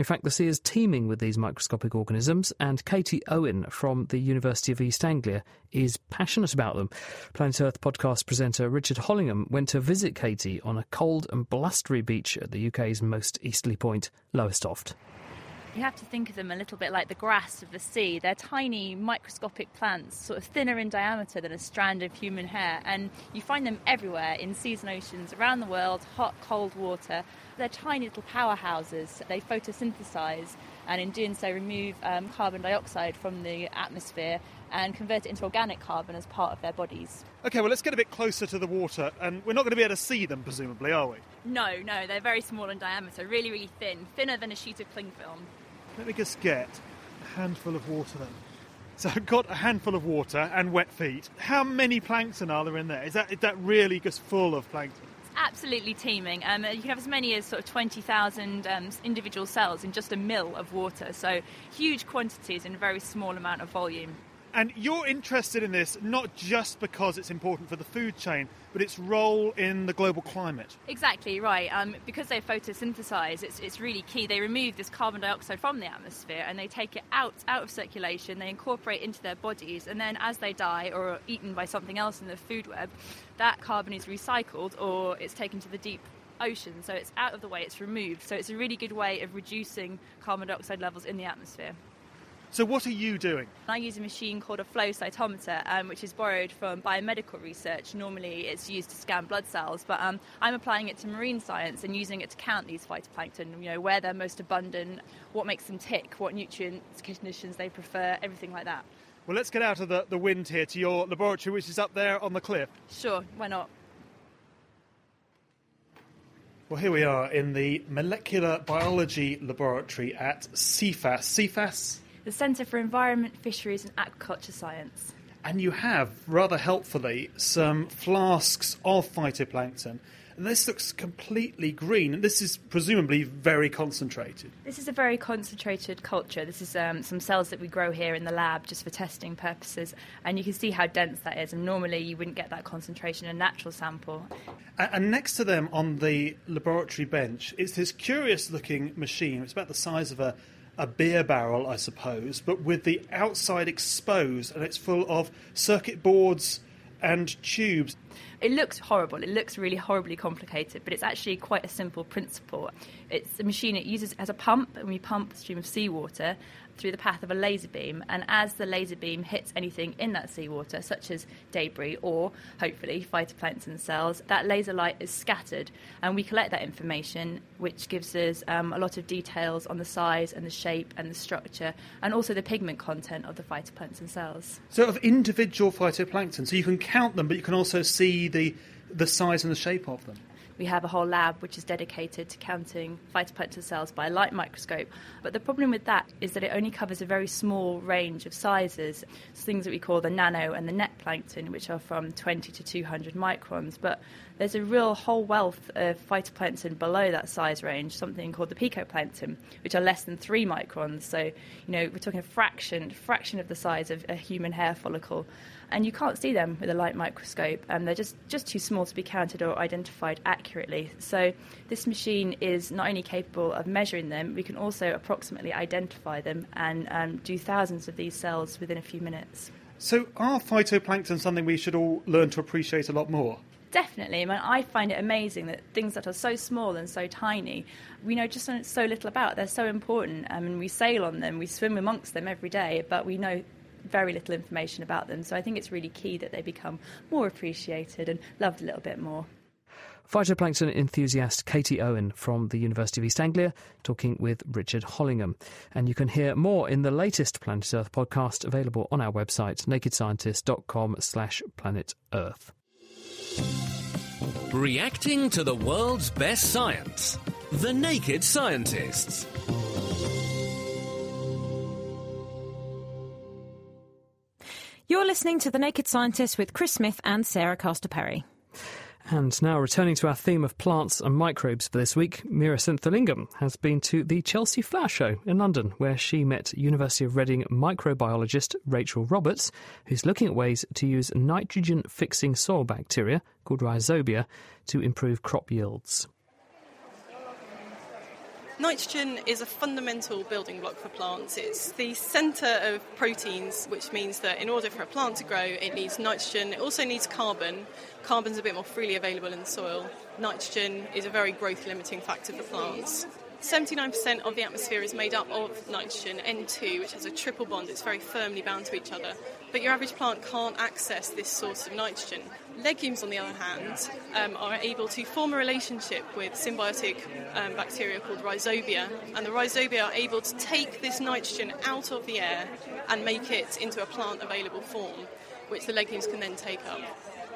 In fact, the sea is teeming with these microscopic organisms, and Katie Owen from the University of East Anglia is passionate about them. Planet Earth podcast presenter Richard Hollingham went to visit Katie on a cold and blustery beach at the UK's most easterly point, Lowestoft. You have to think of them a little bit like the grass of the sea. They're tiny, microscopic plants, sort of thinner in diameter than a strand of human hair, and you find them everywhere in seas and oceans around the world, hot, cold water. They're tiny little powerhouses. They photosynthesize, and in doing so, remove um, carbon dioxide from the atmosphere and convert it into organic carbon as part of their bodies. Okay, well, let's get a bit closer to the water, and we're not going to be able to see them, presumably, are we? No, no, they're very small in diameter, really, really thin, thinner than a sheet of cling film. Let me just get a handful of water then. So I've got a handful of water and wet feet. How many plankton are there in there? Is that, is that really just full of plankton? It's absolutely teeming. Um, you can have as many as sort of 20,000 um, individual cells in just a mill of water, so huge quantities in a very small amount of volume. And you're interested in this not just because it's important for the food chain, but its role in the global climate. Exactly right. Um, because they photosynthesize, it's, it's really key. They remove this carbon dioxide from the atmosphere and they take it out out of circulation. They incorporate into their bodies, and then as they die or are eaten by something else in the food web, that carbon is recycled or it's taken to the deep ocean. So it's out of the way. It's removed. So it's a really good way of reducing carbon dioxide levels in the atmosphere. So, what are you doing? I use a machine called a flow cytometer, um, which is borrowed from biomedical research. Normally, it's used to scan blood cells, but um, I'm applying it to marine science and using it to count these phytoplankton. You know where they're most abundant, what makes them tick, what nutrient conditions they prefer, everything like that. Well, let's get out of the, the wind here to your laboratory, which is up there on the cliff. Sure, why not? Well, here we are in the molecular biology laboratory at CEFAS. CEFAS the Centre for Environment, Fisheries and Aquaculture Science. And you have, rather helpfully, some flasks of phytoplankton. And this looks completely green, and this is presumably very concentrated. This is a very concentrated culture. This is um, some cells that we grow here in the lab just for testing purposes, and you can see how dense that is. And normally you wouldn't get that concentration in a natural sample. And, and next to them on the laboratory bench, is this curious looking machine. It's about the size of a a beer barrel, I suppose, but with the outside exposed, and it's full of circuit boards and tubes. It looks horrible. It looks really horribly complicated, but it's actually quite a simple principle. It's a machine it uses as a pump, and we pump a stream of seawater, through the path of a laser beam, and as the laser beam hits anything in that seawater, such as debris or hopefully phytoplankton cells, that laser light is scattered, and we collect that information, which gives us um, a lot of details on the size and the shape and the structure, and also the pigment content of the phytoplankton cells. So, of individual phytoplankton, so you can count them, but you can also see the the size and the shape of them we have a whole lab which is dedicated to counting phytoplankton cells by light microscope. But the problem with that is that it only covers a very small range of sizes, so things that we call the nano and the net plankton, which are from 20 to 200 microns. But there's a real whole wealth of phytoplankton below that size range, something called the picoplankton, which are less than three microns. So, you know, we're talking a fraction, fraction of the size of a human hair follicle and you can't see them with a light microscope, and they're just, just too small to be counted or identified accurately. So, this machine is not only capable of measuring them, we can also approximately identify them and um, do thousands of these cells within a few minutes. So, are phytoplankton something we should all learn to appreciate a lot more? Definitely. I mean, I find it amazing that things that are so small and so tiny, we know just so little about. They're so important. I mean, we sail on them, we swim amongst them every day, but we know very little information about them. So I think it's really key that they become more appreciated and loved a little bit more. Phytoplankton enthusiast Katie Owen from the University of East Anglia talking with Richard Hollingham. And you can hear more in the latest Planet Earth podcast available on our website, nakedscientist.com slash planet Earth. Reacting to the world's best science. The Naked Scientists. You're listening to The Naked Scientists with Chris Smith and Sarah Castor Perry. And now, returning to our theme of plants and microbes for this week, Meera Senthilingam has been to the Chelsea Flower Show in London, where she met University of Reading microbiologist Rachel Roberts, who's looking at ways to use nitrogen fixing soil bacteria called rhizobia to improve crop yields. Nitrogen is a fundamental building block for plants. It's the centre of proteins, which means that in order for a plant to grow, it needs nitrogen. It also needs carbon. Carbon's a bit more freely available in the soil. Nitrogen is a very growth limiting factor for plants. 79% of the atmosphere is made up of nitrogen, N2, which has a triple bond. It's very firmly bound to each other. But your average plant can't access this source of nitrogen. Legumes, on the other hand, um, are able to form a relationship with symbiotic um, bacteria called rhizobia, and the rhizobia are able to take this nitrogen out of the air and make it into a plant available form, which the legumes can then take up.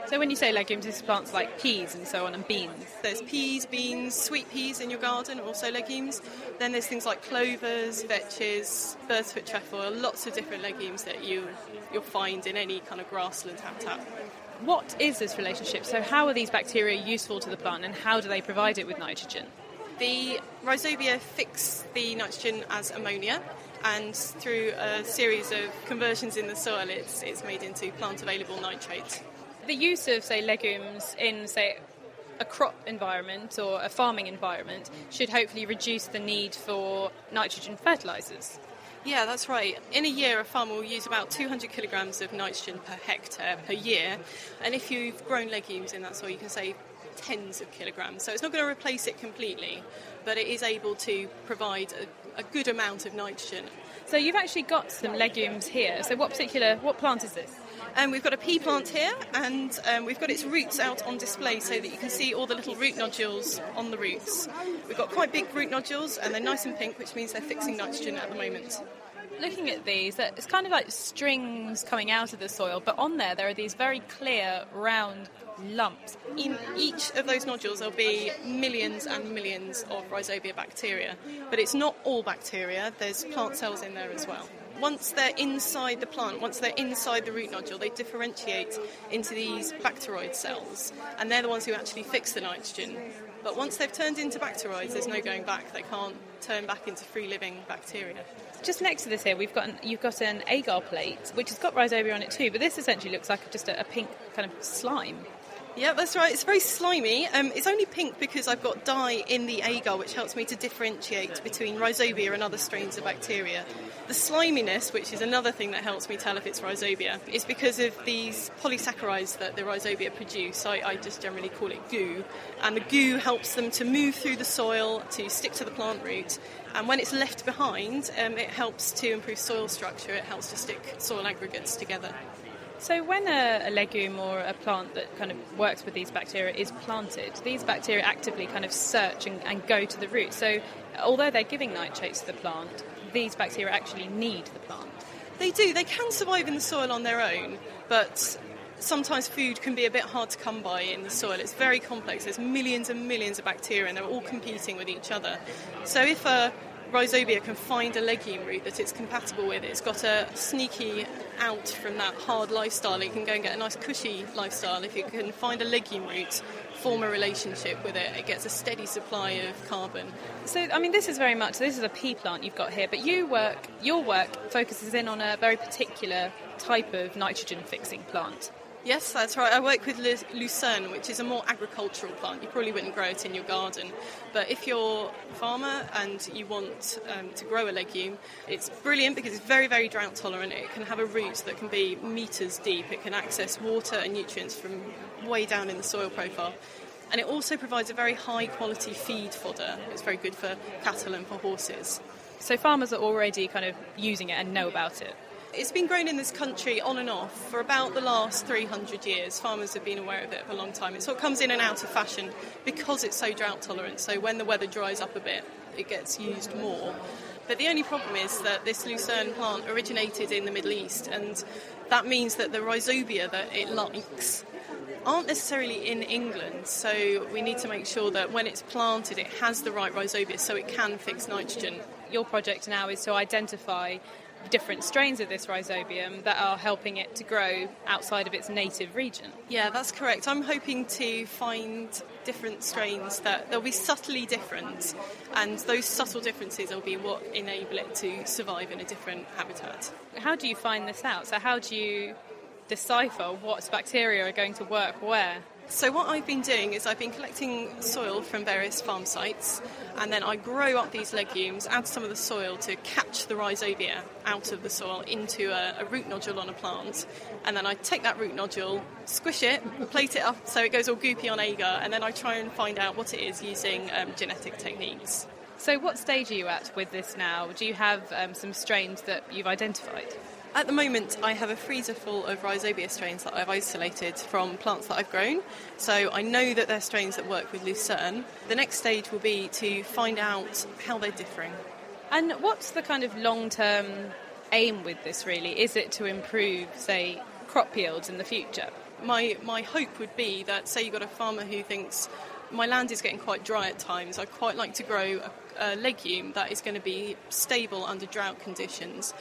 So when you say legumes, this is plants like peas and so on, and beans. There's peas, beans, sweet peas in your garden, also legumes. Then there's things like clovers, vetches, bird's foot trefoil, lots of different legumes that you you'll find in any kind of grassland habitat. What is this relationship? So how are these bacteria useful to the plant, and how do they provide it with nitrogen? The rhizobia fix the nitrogen as ammonia, and through a series of conversions in the soil, it's, it's made into plant available nitrate the use of, say, legumes in, say, a crop environment or a farming environment should hopefully reduce the need for nitrogen fertilizers. Yeah, that's right. In a year, a farmer will use about 200 kilograms of nitrogen per hectare per year. And if you've grown legumes in that soil, you can save tens of kilograms. So it's not going to replace it completely, but it is able to provide a, a good amount of nitrogen. So you've actually got some legumes here. So what particular, what plant is this? Um, we've got a pea plant here, and um, we've got its roots out on display so that you can see all the little root nodules on the roots. We've got quite big root nodules, and they're nice and pink, which means they're fixing nitrogen at the moment. Looking at these, it's kind of like strings coming out of the soil, but on there there are these very clear, round lumps. In each of those nodules, there'll be millions and millions of rhizobia bacteria, but it's not all bacteria. There's plant cells in there as well once they're inside the plant, once they're inside the root nodule, they differentiate into these bacteroid cells, and they're the ones who actually fix the nitrogen. But once they've turned into bacteroids, there's no going back. They can't turn back into free living bacteria. Just next to this here, we've got an, you've got an agar plate, which has got rhizobia on it too, but this essentially looks like just a, a pink kind of slime. Yeah, that's right. It's very slimy. Um, it's only pink because I've got dye in the agar, which helps me to differentiate between rhizobia and other strains of bacteria. The sliminess, which is another thing that helps me tell if it's rhizobia, is because of these polysaccharides that the rhizobia produce. I, I just generally call it goo. And the goo helps them to move through the soil, to stick to the plant root. And when it's left behind, um, it helps to improve soil structure, it helps to stick soil aggregates together. So, when a, a, legume or a plant that kind of works with these bacteria is planted, these bacteria actively kind of search and, and go to the root. So, although they're giving nitrates to the plant, these bacteria actually need the plant. They do. They can survive in the soil on their own, but sometimes food can be a bit hard to come by in the soil. It's very complex. There's millions and millions of bacteria, and they're all competing with each other. So, if a Rhizobia can find a legume root that it's compatible with. It's got a sneaky out from that hard lifestyle. It can go and get a nice cushy lifestyle. If you can find a legume root, form a relationship with it, it gets a steady supply of carbon. So, I mean, this is very much this is a pea plant you've got here, but you work your work focuses in on a very particular type of nitrogen fixing plant. Yes, that's right. I work with lucerne, which is a more agricultural plant. You probably wouldn't grow it in your garden. But if you're a farmer and you want um, to grow a legume, it's brilliant because it's very, very drought tolerant. It can have a root that can be metres deep. It can access water and nutrients from way down in the soil profile. And it also provides a very high quality feed fodder. It's very good for cattle and for horses. So farmers are already kind of using it and know about it. It's been grown in this country on and off for about the last 300 years. Farmers have been aware of it for a long time. It sort of comes in and out of fashion because it's so drought tolerant. So when the weather dries up a bit, it gets used more. But the only problem is that this lucerne plant originated in the Middle East, and that means that the rhizobia that it likes aren't necessarily in England, so we need to make sure that when it's planted, it has the right rhizobia so it can fix nitrogen. Your project now is to identify different strains of this rhizobium that are helping it to grow outside of its native region. Yeah, that's correct. I'm hoping to find different strains that they'll be subtly different, and those subtle differences will be what enable it to survive in a different habitat. How do you find this out? So, how do you decipher what bacteria are going to work where? So, what I've been doing is I've been collecting soil from various farm sites, and then I grow up these legumes, add some of the soil to catch the rhizobia out of the soil into a, a, root nodule on a plant, and then I take that root nodule, squish it, plate it up so it goes all goopy on agar, and then I try and find out what it is using um, genetic techniques. So, what stage are you at with this now? Do you have um, some strains that you've identified? At the moment, I have a freezer full of rhizobia strains that I've isolated from plants that I've grown. So I know that they're strains that work with lucerne. The next stage will be to find out how they're differing. And what's the kind of long term aim with this really? Is it to improve, say, crop yields in the future? My, my hope would be that, say, you've got a farmer who thinks my land is getting quite dry at times, I'd quite like to grow a a legume that is going to be stable under drought conditions.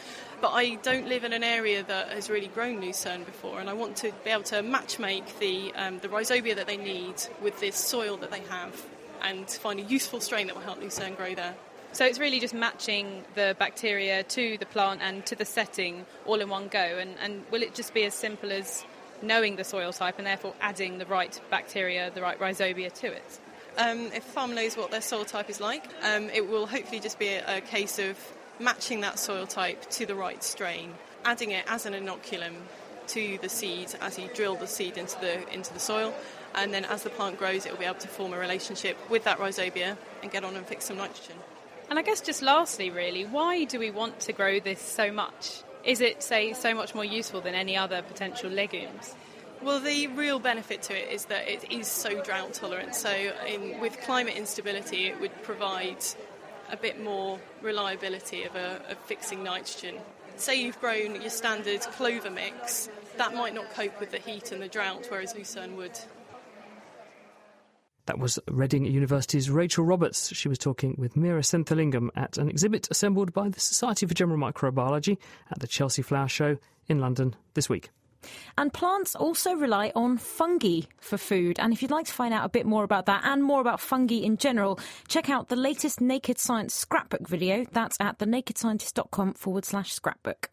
But I don't live in an area that has really grown lucerne before, and I want to be able to matchmake the, um, the rhizobia that they need with this soil that they have and find a useful strain that will help lucerne grow there. So it's really just matching the bacteria to the plant and to the setting all in one go. And, and will it just be as simple as knowing the soil type and therefore adding the right bacteria, the right rhizobia to it? Um, if a farmer knows what their soil type is like, um, it will hopefully just be a, a, case of matching that soil type to the right strain, adding it as an inoculum to the seed as you drill the seed into the into the soil, and then as the plant grows, it will be able to form a relationship with that rhizobia and get on and fix some nitrogen. And I guess just lastly, really, why do we want to grow this so much? Is it, say, so much more useful than any other potential legumes? Well, the real benefit to it is that it is so drought tolerant. So, in, with climate instability, it would provide a bit more reliability of, a, of fixing nitrogen. Say you've grown your standard clover mix, that might not cope with the heat and the drought, whereas lucerne would. That was Reading University's Rachel Roberts. She was talking with Meera Senthilingam at an exhibit assembled by the Society for General Microbiology at the Chelsea Flower Show in London this week. And plants also rely on fungi for food. And if you'd like to find out a bit more about that and more about fungi in general, check out the latest Naked Science scrapbook video. That's at thenakedscientist.com forward slash scrapbook.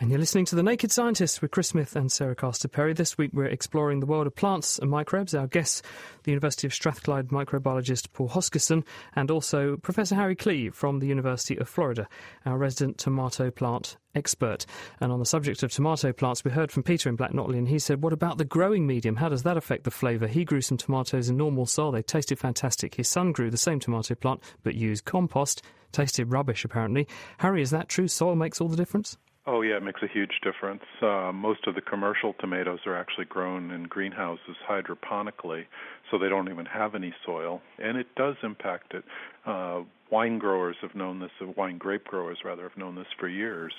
And you're listening to The Naked Scientists with Chris Smith and Sarah Castor Perry. This week we're exploring the world of plants and microbes. Our guests, the University of Strathclyde microbiologist Paul Hoskisson and also Professor Harry Klee from the University of Florida, our resident tomato plant expert. And on the subject of tomato plants, we heard from Peter in Black Notley, and he said, What about the growing medium? How does that affect the flavour? He grew some tomatoes in normal soil. They tasted fantastic. His son grew the same tomato plant, but used compost. Tasted rubbish, apparently. Harry, is that true? Soil makes all the difference? Oh, yeah, it makes a huge difference. Uh, most of the commercial tomatoes are actually grown in greenhouses hydroponically, so they don't even have any soil, and it does impact it. Uh, wine growers have known this, uh, wine grape growers rather, have known this for years.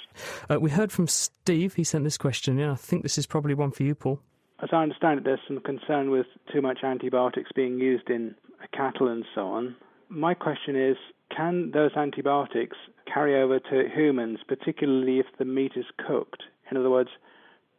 Uh, we heard from Steve. He sent this question in. I think this is probably one for you, Paul. As I understand it, there's some concern with too much antibiotics being used in cattle and so on. My question is can those antibiotics carry over to humans, particularly if the meat is cooked? In other words,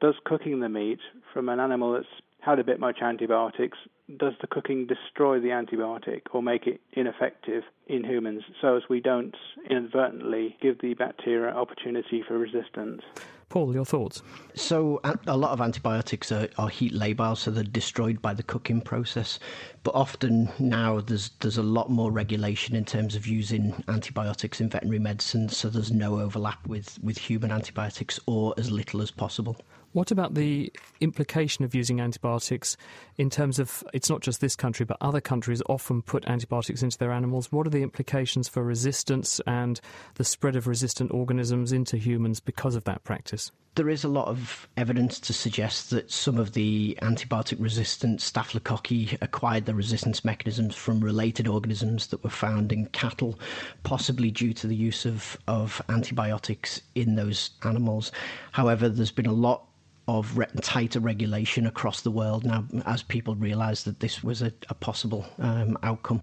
does cooking the meat from an animal that's had a bit much antibiotics, does the cooking destroy the antibiotic or make it ineffective in humans so as we don't inadvertently give the bacteria opportunity for resistance? Paul, your thoughts? So, a lot of antibiotics are, are, heat labile, so they're destroyed by the cooking process. But often now there's there's a lot more regulation in terms of using antibiotics in veterinary medicine, so there's no overlap with, with human antibiotics or as little as possible. What about the implication of using antibiotics in terms of it's not just this country, but other countries often put antibiotics into their animals? What are the implications for resistance and the spread of resistant organisms into humans because of that practice? There is a lot of evidence to suggest that some of the antibiotic resistant staphylococci acquired the resistance mechanisms from related organisms that were found in cattle, possibly due to the use of, of antibiotics in those animals. However, there's been a lot of re- tighter regulation across the world now as people realise that this was a, a possible um, outcome.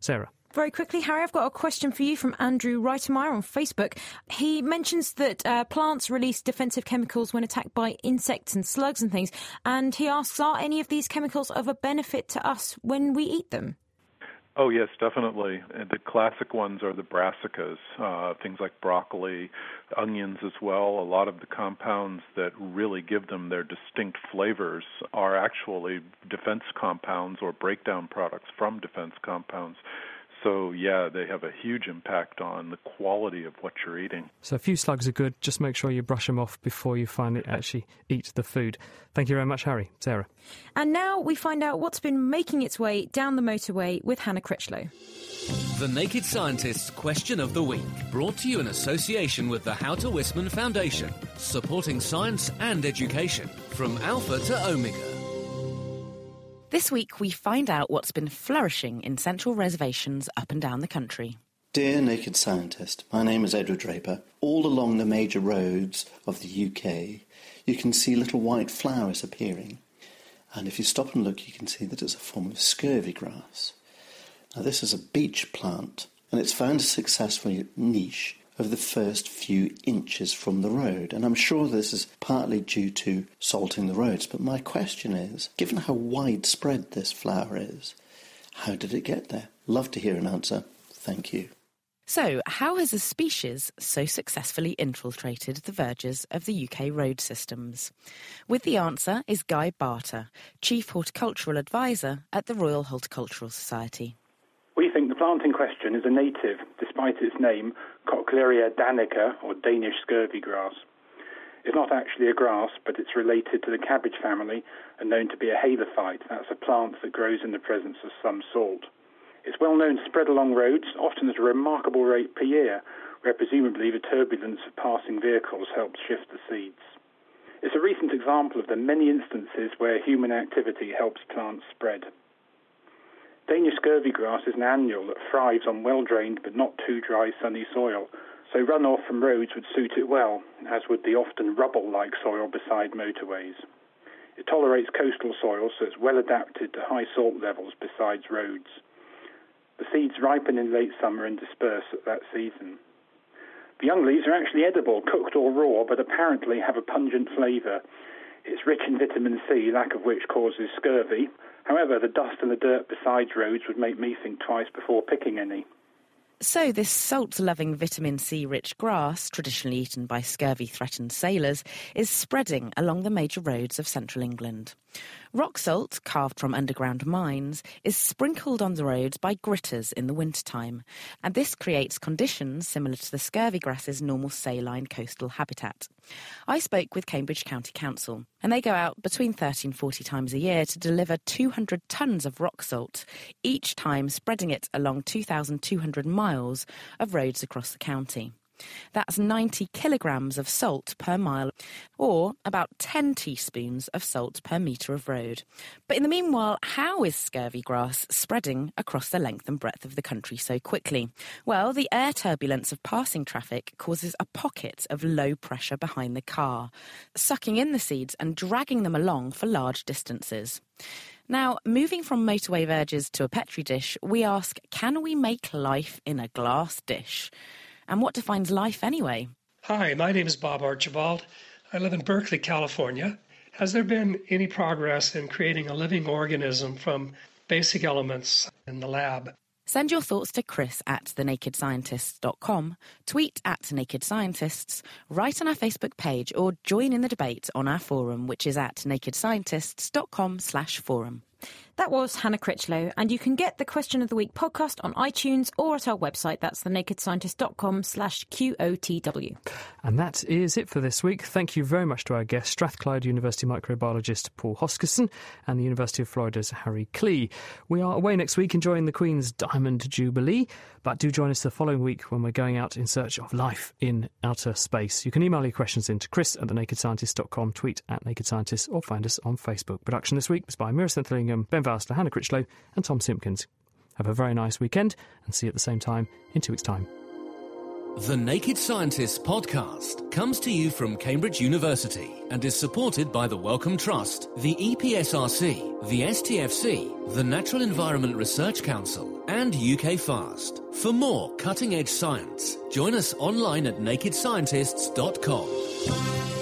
Sarah. Very quickly, Harry, I've got a question for you from Andrew Reitemeyer on Facebook. He mentions that uh, plants release defensive chemicals when attacked by insects and slugs and things. And he asks, are any of these chemicals of a benefit to us when we eat them? Oh yes, definitely. The classic ones are the brassicas, uh, things like broccoli, onions as well. A lot of the compounds that really give them their distinct flavors are actually defense compounds or breakdown products from defense compounds. So, yeah, they have a huge impact on the quality of what you're eating. So, a few slugs are good. Just make sure you brush them off before you finally actually eat the food. Thank you very much, Harry. Sarah. And now we find out what's been making its way down the motorway with Hannah Critchlow. The Naked Scientist's Question of the Week, brought to you in association with the How to Wisman Foundation, supporting science and education from Alpha to Omega. This week, we find out what's been flourishing in central reservations up and down the country. Dear Naked Scientist, my name is Edward Draper. All along the major roads of the UK, you can see little white flowers appearing. And if you stop and look, you can see that it's a form of scurvy grass. Now, this is a beach plant, and it's found a successful niche of the first few inches from the road. And I'm sure this is partly due to salting the roads. But my question is given how widespread this flower is, how did it get there? Love to hear an answer. Thank you. So, how has a species so successfully infiltrated the verges of the UK road systems? With the answer is Guy Barter, Chief Horticultural Advisor at the Royal Horticultural Society. We think the plant in question is a native, despite its name, Cochlearia danica, or Danish scurvy grass. It's not actually a grass, but it's related to the cabbage family and known to be a halophyte. That's a plant that grows in the presence of some salt. It's well known to spread along roads, often at a remarkable rate per year, where presumably the turbulence of passing vehicles helps shift the seeds. It's a recent example of the many instances where human activity helps plants spread. Danish scurvy grass is an annual that thrives on well drained but not too dry sunny soil, so runoff from roads would suit it well, as would the often rubble like soil beside motorways. It tolerates coastal soil, so it's well adapted to high salt levels besides roads. The seeds ripen in late summer and disperse at that season. The young leaves are actually edible, cooked or raw, but apparently have a pungent flavour. It's rich in vitamin C, lack of which causes scurvy, However, the dust and the dirt beside roads would make me think twice before picking any. So, this salt loving vitamin C rich grass, traditionally eaten by scurvy threatened sailors, is spreading along the major roads of central England. Rock salt, carved from underground mines, is sprinkled on the roads by gritters in the wintertime, and this creates conditions similar to the scurvy grass's normal saline coastal habitat. I spoke with Cambridge County Council, and they go out between 30 and 40 times a year to deliver 200 tonnes of rock salt, each time spreading it along 2,200 miles of roads across the county. That's 90 kilograms of salt per mile, or about 10 teaspoons of salt per metre of road. But in the meanwhile, how is scurvy grass spreading across the length and breadth of the country so quickly? Well, the air turbulence of passing traffic causes a pocket of low pressure behind the car, sucking in the seeds and dragging them along for large distances. Now, moving from motorway verges to a petri dish, we ask can we make life in a glass dish? And what defines life anyway? Hi, my name is Bob Archibald. I live in Berkeley, California. Has there been any progress in creating a living organism from basic elements in the lab? Send your thoughts to chris at thenakedscientists.com, tweet at Naked Scientists, write on our Facebook page, or join in the debate on our forum, which is at nakedscientists.com slash forum. That was Hannah Critchlow, and you can get the Question of the Week podcast on iTunes or at our website. That's thenakedscientist.com slash QOTW. And that is it for this week. Thank you very much to our guest, Strathclyde University microbiologist Paul Hoskisson and the University of Florida's Harry Klee. We are away next week enjoying the Queen's Diamond Jubilee, but do join us the following week when we're going out in search of life in outer space. You can email your questions in to chris at thenakedscientist.com, tweet at Naked Scientist, or find us on Facebook. Production this week was by Meera Ben Valsler, Hannah Critchlow, and Tom Simpkins. Have a very nice weekend and see you at the same time in two weeks' time. The Naked Scientists Podcast. comes to you from Cambridge University and is supported by the Wellcome Trust, the EPSRC, the STFC, the Natural Environment Research Council, and UK Fast. For more cutting edge science, join us online at nakedscientists.com.